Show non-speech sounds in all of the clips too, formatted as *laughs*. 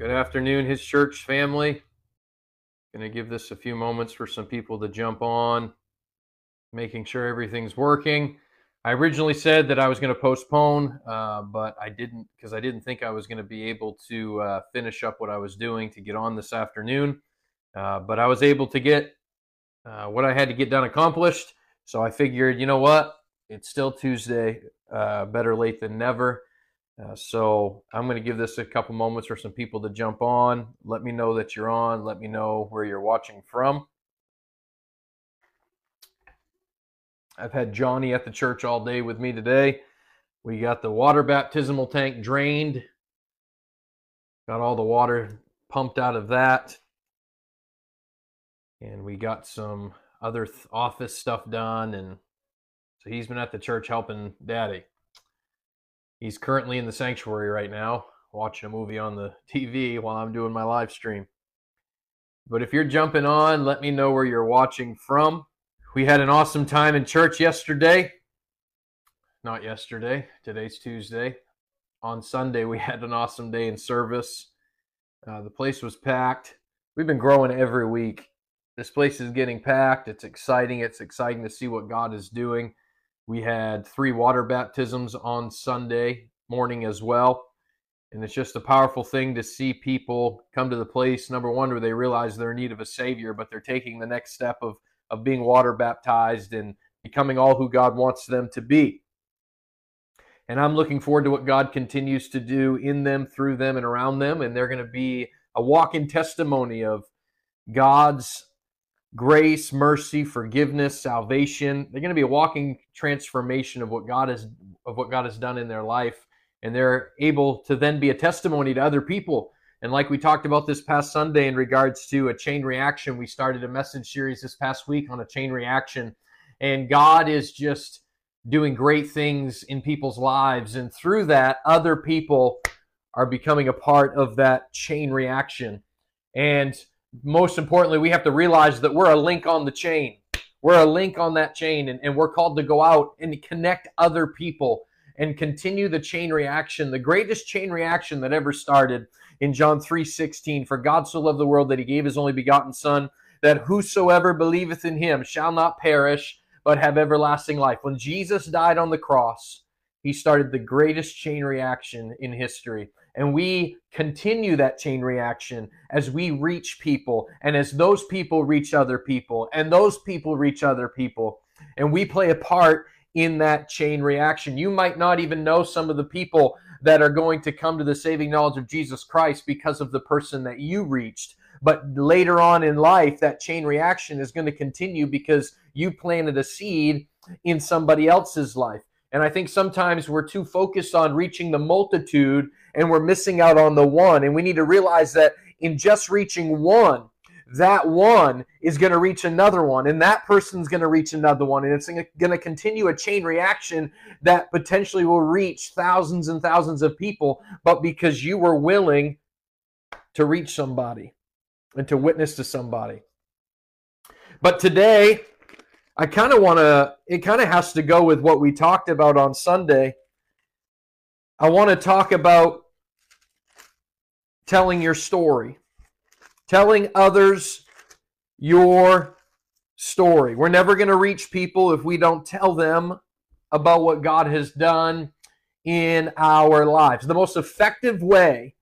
Good afternoon, His Church family. Going to give this a few moments for some people to jump on, making sure everything's working. I originally said that I was going to postpone, uh, but I didn't because I didn't think I was going to be able to uh, finish up what I was doing to get on this afternoon. Uh, but I was able to get uh, what I had to get done accomplished. So I figured, you know what? It's still Tuesday. Uh, better late than never. Uh, so I'm going to give this a couple moments for some people to jump on. Let me know that you're on. Let me know where you're watching from. I've had Johnny at the church all day with me today. We got the water baptismal tank drained, got all the water pumped out of that. And we got some other th- office stuff done. And so he's been at the church helping daddy. He's currently in the sanctuary right now, watching a movie on the *laughs* TV while I'm doing my live stream. But if you're jumping on, let me know where you're watching from. We had an awesome time in church yesterday. Not yesterday, today's Tuesday. On Sunday, we *laughs* had an awesome day in service. Uh, the place was packed. We've been growing every week. This place is getting packed. It's exciting. It's exciting to see what God is doing. We had three water baptisms on Sunday morning as well. And it's just a powerful thing to see people come to the place, number one, where they realize they're in need of a Savior, but they're taking the next step of of being water baptized and becoming all who God wants them to be. And I'm looking forward to what God continues to do in them, through them, and around them. And they're going to be a walking testimony of God's grace, mercy, forgiveness, salvation. They're going to be a walking transformation of what God has of what God has done in their life, and they're able to then be a testimony to other people and like we talked about this past Sunday in regards to a chain reaction, we started a message series this past week on a chain reaction. And God is just doing great things in people's lives. And through that, other people are becoming a part of that chain reaction. And most importantly, we have to realize that we're a link on the chain. We're a link on that chain, and, and we're called to go out and connect other people and continue the chain reaction, the greatest chain reaction that ever started in John 3:16, for God so loved the world that he gave his only begotten son that whosoever believeth in him shall not perish but have everlasting life. When Jesus died on the cross, he started the greatest chain reaction in history. And we continue that chain reaction as we reach people and as those people reach other people and those people reach other people. And we play a part in that chain reaction. You might not even know some of the people that are going to come to the saving knowledge of Jesus Christ because of the person that you reached. But later on in life, that chain reaction is going to continue because you planted a seed in somebody else's life. And I think sometimes we're too focused on reaching the multitude and we're missing out on the one. And we need to realize that in just reaching one, that one is going to reach another one, and that person's going to reach another one, and it's going to continue a chain reaction that potentially will reach thousands and thousands of people. But because you were willing to reach somebody and to witness to somebody. But today, I kind of want to, it kind of has to go with what we talked about on Sunday. I want to talk about telling your story telling others your story. We're never going to reach people if we don't tell them about what God has done in our lives. The most effective way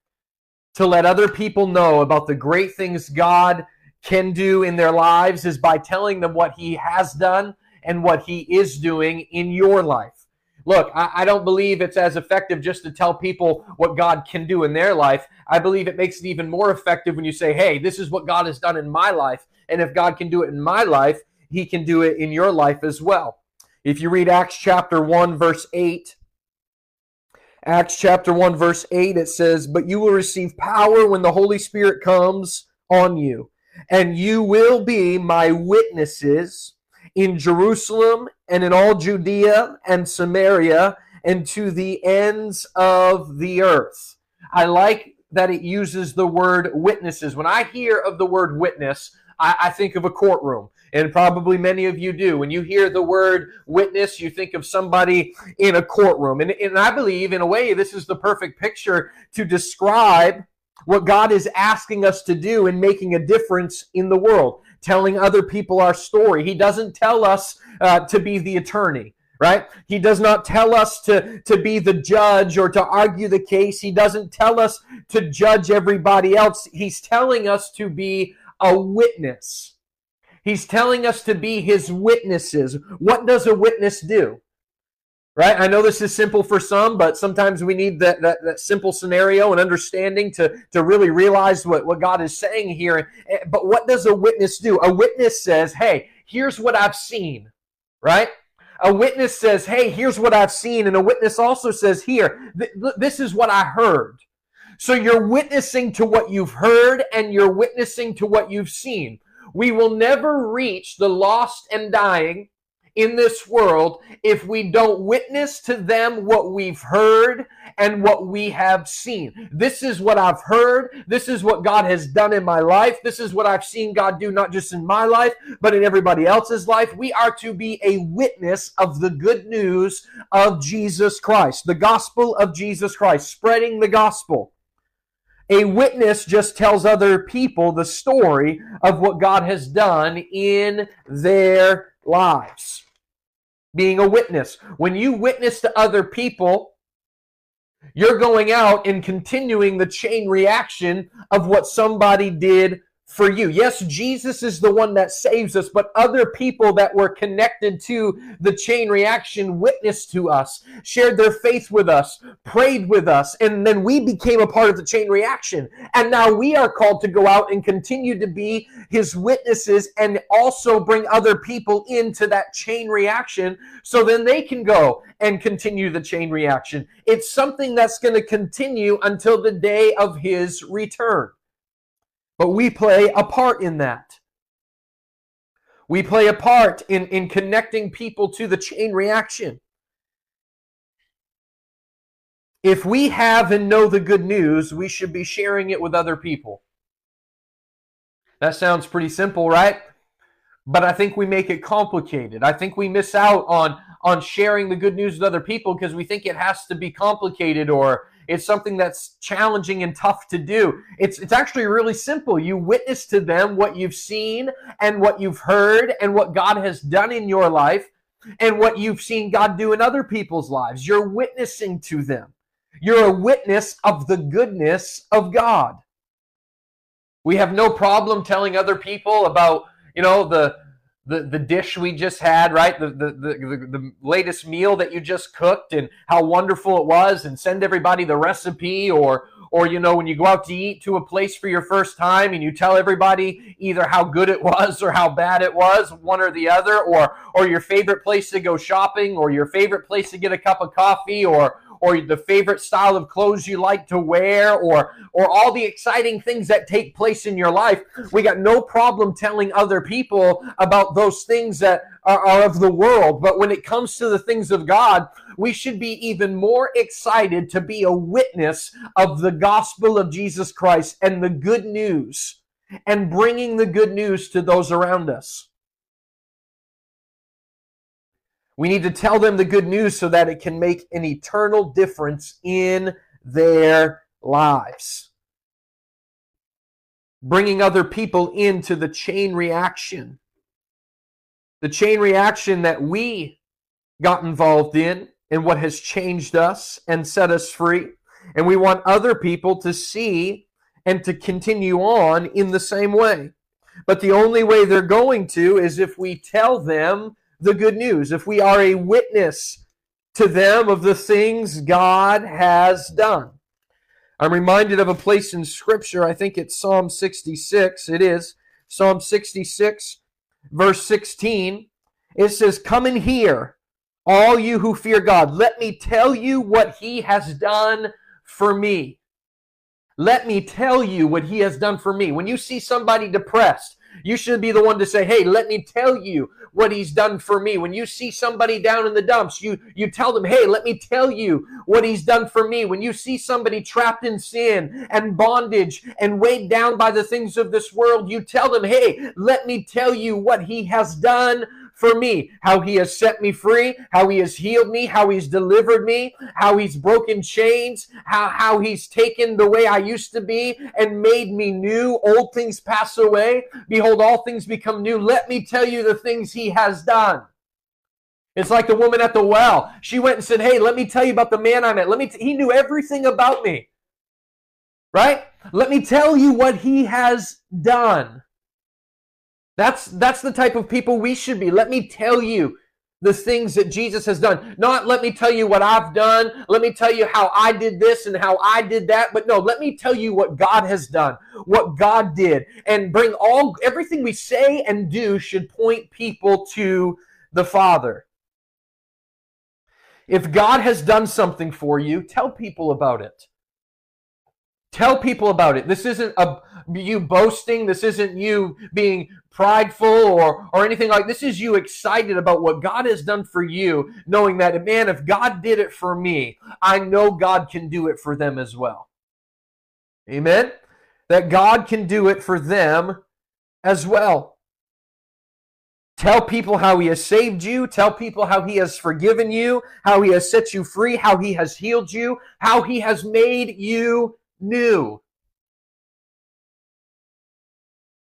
to let other people know about the great things God can do in their lives is by telling them what He has done and what He is doing in your life. Look, I, I, don't believe it's as effective just to tell people what God can do in their life. I believe it makes it even more effective when you say, hey, this is what God has done in my life. And if God can do it in my life, he can do it in your life as well. If you read Acts chapter 1, verse 8, Acts chapter 1, verse 8, it says, But you will receive power when the Holy Spirit comes on you, and you will be my witnesses in Jerusalem and in all Judea and Samaria and to the ends of the earth. I like that it uses the word witnesses. When I hear of the word witness, I, I, think of a courtroom. And probably many of you do. When you hear the word witness, you think of somebody in a courtroom. And, and I believe, in a way, this is the perfect picture to describe what God is asking us to do in making a difference in the world, telling other people our story. He doesn't tell us uh, to be the attorney right? He does not tell us to, to be the judge or to argue the case. He doesn't tell us to judge everybody else. He's telling us to be a witness. He's telling us to be his witnesses. What does a witness do? Right? I know this is simple for some, but sometimes we need that, that, that simple scenario and understanding to, to really realize what, what God is saying here. Eh, but what does a witness do? A witness says, hey, here's what I've seen, right? A witness says, hey, here's what I've seen. And a witness also says, here, th- this is what I heard. So you're witnessing to what you've heard and you're witnessing to what you've seen. We will never reach the lost and dying in this world if we don't witness to them what we've heard and what we have seen. This is what I've heard. This is what God has done in my life. This is what I've seen God do, not just in my life, but in everybody else's life. We are to be a witness of the good news of Jesus Christ, the gospel of Jesus Christ, spreading the gospel. A witness just tells other people the story of what God has done in their lives being a witness. When you witness to other people, you're going out and continuing the chain reaction of what somebody did for you. Yes, Jesus is the one that saves us, but other people that were connected to the chain reaction witnessed to us, shared their faith with us, prayed with us, and then we became a part of the chain reaction. And now we are called to go out and continue to be his witnesses and also bring other people into that chain reaction so then they can go and continue the chain reaction. It's something that's going to continue until the day of his return. But we play a part in that. We play a part in, in connecting people to the chain reaction. If we have and know the good news, we should be sharing it with other people. That sounds pretty simple, right? But I think we make it complicated. I think we miss out on on sharing the good news with other people because we think it has to be complicated or it's something that's challenging and tough to do. It's it's actually really simple. You witness to them what you've seen and what you've heard and what God has done in your life and what you've seen God do in other people's lives. You're witnessing to them. You're a witness of the goodness of God. We have no problem telling other people about, you know, the the, the dish we just had, right? The, the, the, the latest meal that you just cooked and how wonderful it was, and send everybody the recipe, or, or, you know, when you go out to eat to a place for your first time and you tell everybody either how good it was or how bad it was, one or the other, or, or your favorite place to go shopping, or your favorite place to get a cup of coffee, or, or the favorite style of clothes you like to wear or or all the exciting things that take place in your life we got no problem telling other people about those things that are, are of the world. But when it comes to the things of god we should be even more excited to be a witness of the gospel of jesus christ and the good news and bringing the good news to those around us We need to tell them the good news so that it can make an eternal difference in their lives. Bringing other people into the chain reaction. The chain reaction that we got involved in and what has changed us and set us free. And we want other people to see and to continue on in the same way. But the only way they're going to is if we tell them the good news, if we are a witness to them of the things God has done. I'm reminded of a place in Scripture, I think it's Psalm 66. It is Psalm 66, verse 16. It says, Come and hear, all you who fear God. Let me tell you what he has done for me. Let me tell you what he has done for me. When you see somebody depressed, you should be the one to say, "Hey, let me tell you what he's done for me." When you see somebody down in the dumps, you you tell them, "Hey, let me tell you what he's done for me." When you see somebody trapped in sin and bondage and weighed down by the things of this world, you tell them, "Hey, let me tell you what he has done for me, how he has set me free, how he has healed me, how he's delivered me, how he's broken chains, how, how he's taken the way I used to be and made me new. Old things pass away. Behold, all things become new. Let me tell you the things he has done. It's like the woman at the well. She went and said, Hey, let me tell you about the man I met. Let me, t-. he knew everything about me. Right? Let me tell you what he has done. That's, that's the type of people we should be. Let me tell you the things that Jesus has done. Not let me tell you what I've done. Let me tell you how I did this and how I did that. But no, let me tell you what God has done, what God did, and bring all everything we say and do should point people to the Father. If God has done something for you, tell people about it. Tell people about it. This isn't a, you boasting. This isn't you being prideful or, or anything like this is you excited about what God has done for you, knowing that, man, if God did it for me, I know God can do it for them as well. Amen? That God can do it for them as well. Tell people how he has saved you. Tell people how he has forgiven you, how he has set you free, how he has healed you, how he has made you new.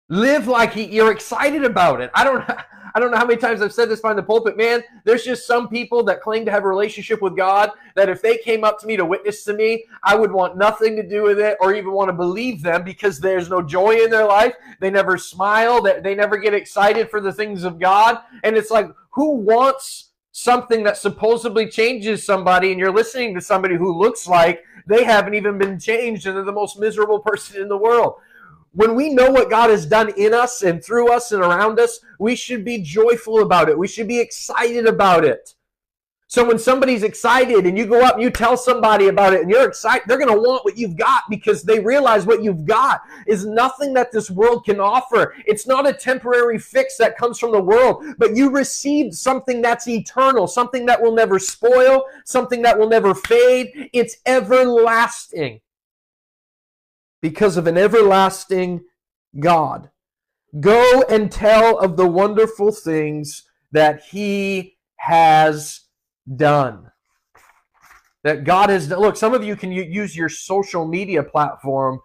Live like he, you're excited about it. I don't *laughs* I don't know how many times I've said this behind the pulpit, man. There's just some people that claim to have a relationship with God that if they came up to me to witness to me, I would want nothing to do with it or even want to believe them because there's no joy in their life. They never smile, they, they never get excited for the things of God. And it's like, who wants something that supposedly changes somebody and you're listening to somebody who looks like they haven't even been changed and they're the most miserable person in the world? when we know what God has done in us and through us and around us, we should be joyful about it. We should be excited about it. So when somebody's excited and you go up and you tell somebody about it and you're excited, they're going to want what you've got because they realize what you've got is nothing that this world can offer. It's not a temporary fix that comes from the world, but you received something that's eternal, something that will never spoil, something that will never fade. It's everlasting because of an everlasting God. Go and tell of the wonderful things that He has done. That God has. Look, some of you can use your social media platform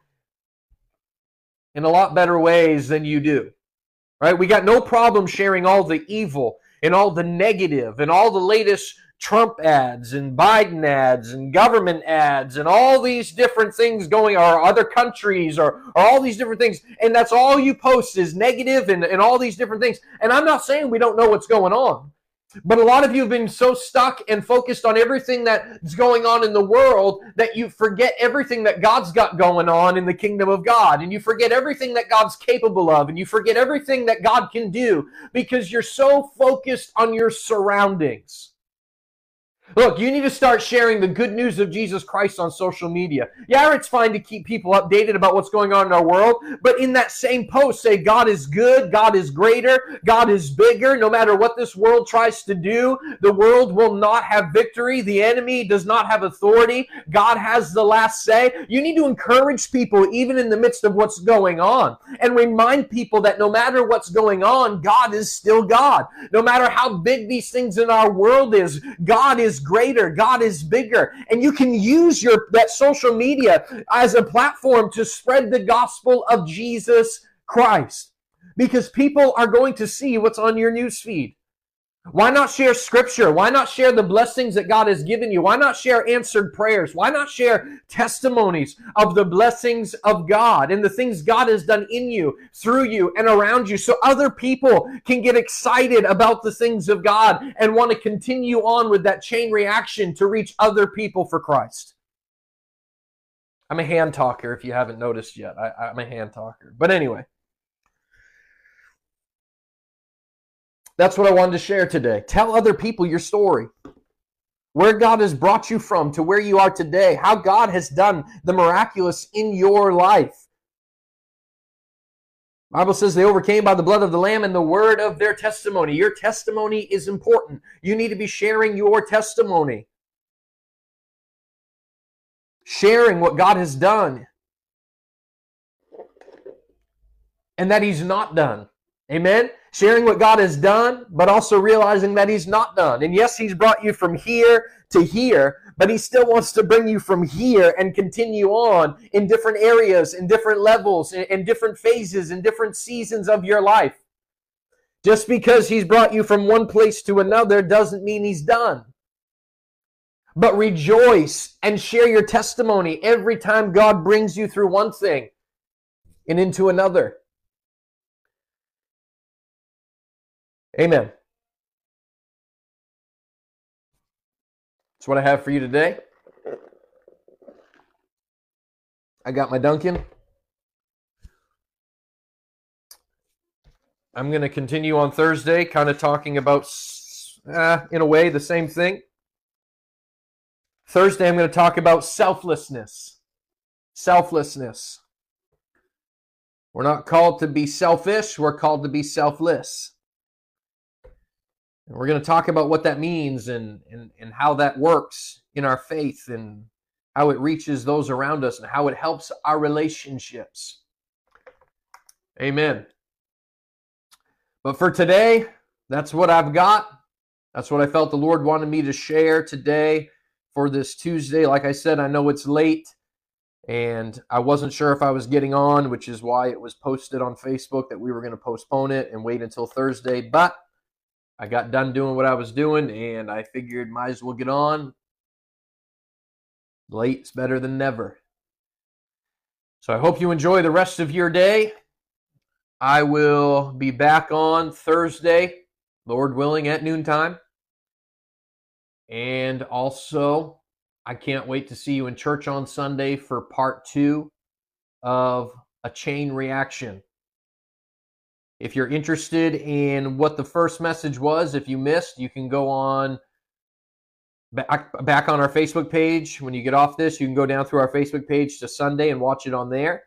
in a lot better ways than you do. Right? We got no problem sharing all the evil and all the negative and all the latest Trump ads and Biden ads and government ads and all these different things going or other countries or, or all these different things. And that's all you post is negative and, and all these different things. And I'm not saying we don't know what's going on. But a lot of you have been so stuck and focused on everything that's going on in the world that you forget everything that God's got going on in the kingdom of God. And you forget everything that God's capable of. And you forget everything that God can do because you're so focused on your surroundings. Look, you need to start sharing the good news of Jesus Christ on social media. Yeah, it's fine to keep people updated about what's going on in our world, but in that same post, say God is good, God is greater, God is bigger. No matter what this world tries to do, the world will not have victory. The enemy does not have authority. God has the last say. You need to encourage people, even in the midst of what's going on, and remind people that no matter what's going on, God is still God. No matter how big these things in our world is, God is greater, God is bigger. And you can use your that social media as a platform to spread the gospel of Jesus Christ. Because people are going to see what's on your news feed. Why not share scripture? Why not share the blessings that God has given you? Why not share answered prayers? Why not share testimonies of the blessings of God and the things God has done in you, through you, and around you so other people can get excited about the things of God and want to continue on with that chain reaction to reach other people for Christ? I'm a hand talker if you haven't noticed yet. I, am a hand talker. But anyway. That's what I wanted to share today. Tell other people your story. Where God has brought you from to where you are today, how God has done the miraculous in your life. Bible says they overcame by the blood of the lamb and the word of their testimony. Your testimony is important. You need to be sharing your testimony. Sharing what God has done and that he's not done Amen. Sharing what God has done, but also realizing that He's not done. And yes, He's brought you from here to here, but He still wants to bring you from here and continue on in different areas, in different levels, in, in different phases, in different seasons of your life. Just because He's brought you from one place to another doesn't mean He's done. But rejoice and share your testimony every time God brings you through one thing and into another. Amen. That's what I have for you today. I got my Dunkin'. I'm going to continue on Thursday, kind of talking about, uh, in a way, the same thing. Thursday, I'm going to talk about selflessness. Selflessness. We're not called to be selfish, we're called to be selfless. And we're going to talk about what that means and, and, and how that works in our faith and how it reaches those around us and how it helps our relationships. Amen. But for today, that's what I've got. That's what I felt the Lord wanted me to share today for this Tuesday. Like I said, I know it's late and I wasn't sure if I was getting on, which is why it was posted on Facebook that we were going to postpone it and wait until Thursday. But I got done doing what I was doing and I figured might as well get on. Late's better than never. So I hope you enjoy the rest of your day. I will be back on Thursday, Lord willing, at noontime. And also, I can't wait to see you in church on Sunday for part two of a chain reaction. If you're interested in what the first message was, if you missed, you can go on back, back on our Facebook page. When you get off this, you can go down through our Facebook page to Sunday and watch it on there,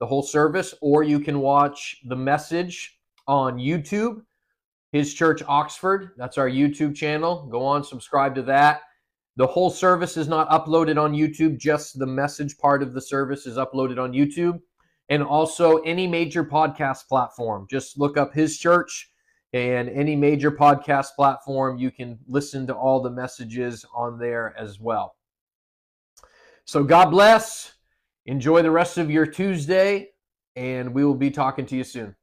the whole service, or you can watch the message on YouTube his Church Oxford. That's our YouTube channel. Go on, subscribe to that. The whole service is not uploaded on YouTube, just the message part of the service is uploaded on YouTube. And also any major podcast platform. Just look up His Church and any major podcast platform. You can listen to all the messages on there as well. So God bless. Enjoy the rest of your Tuesday, and we will be talking to you soon.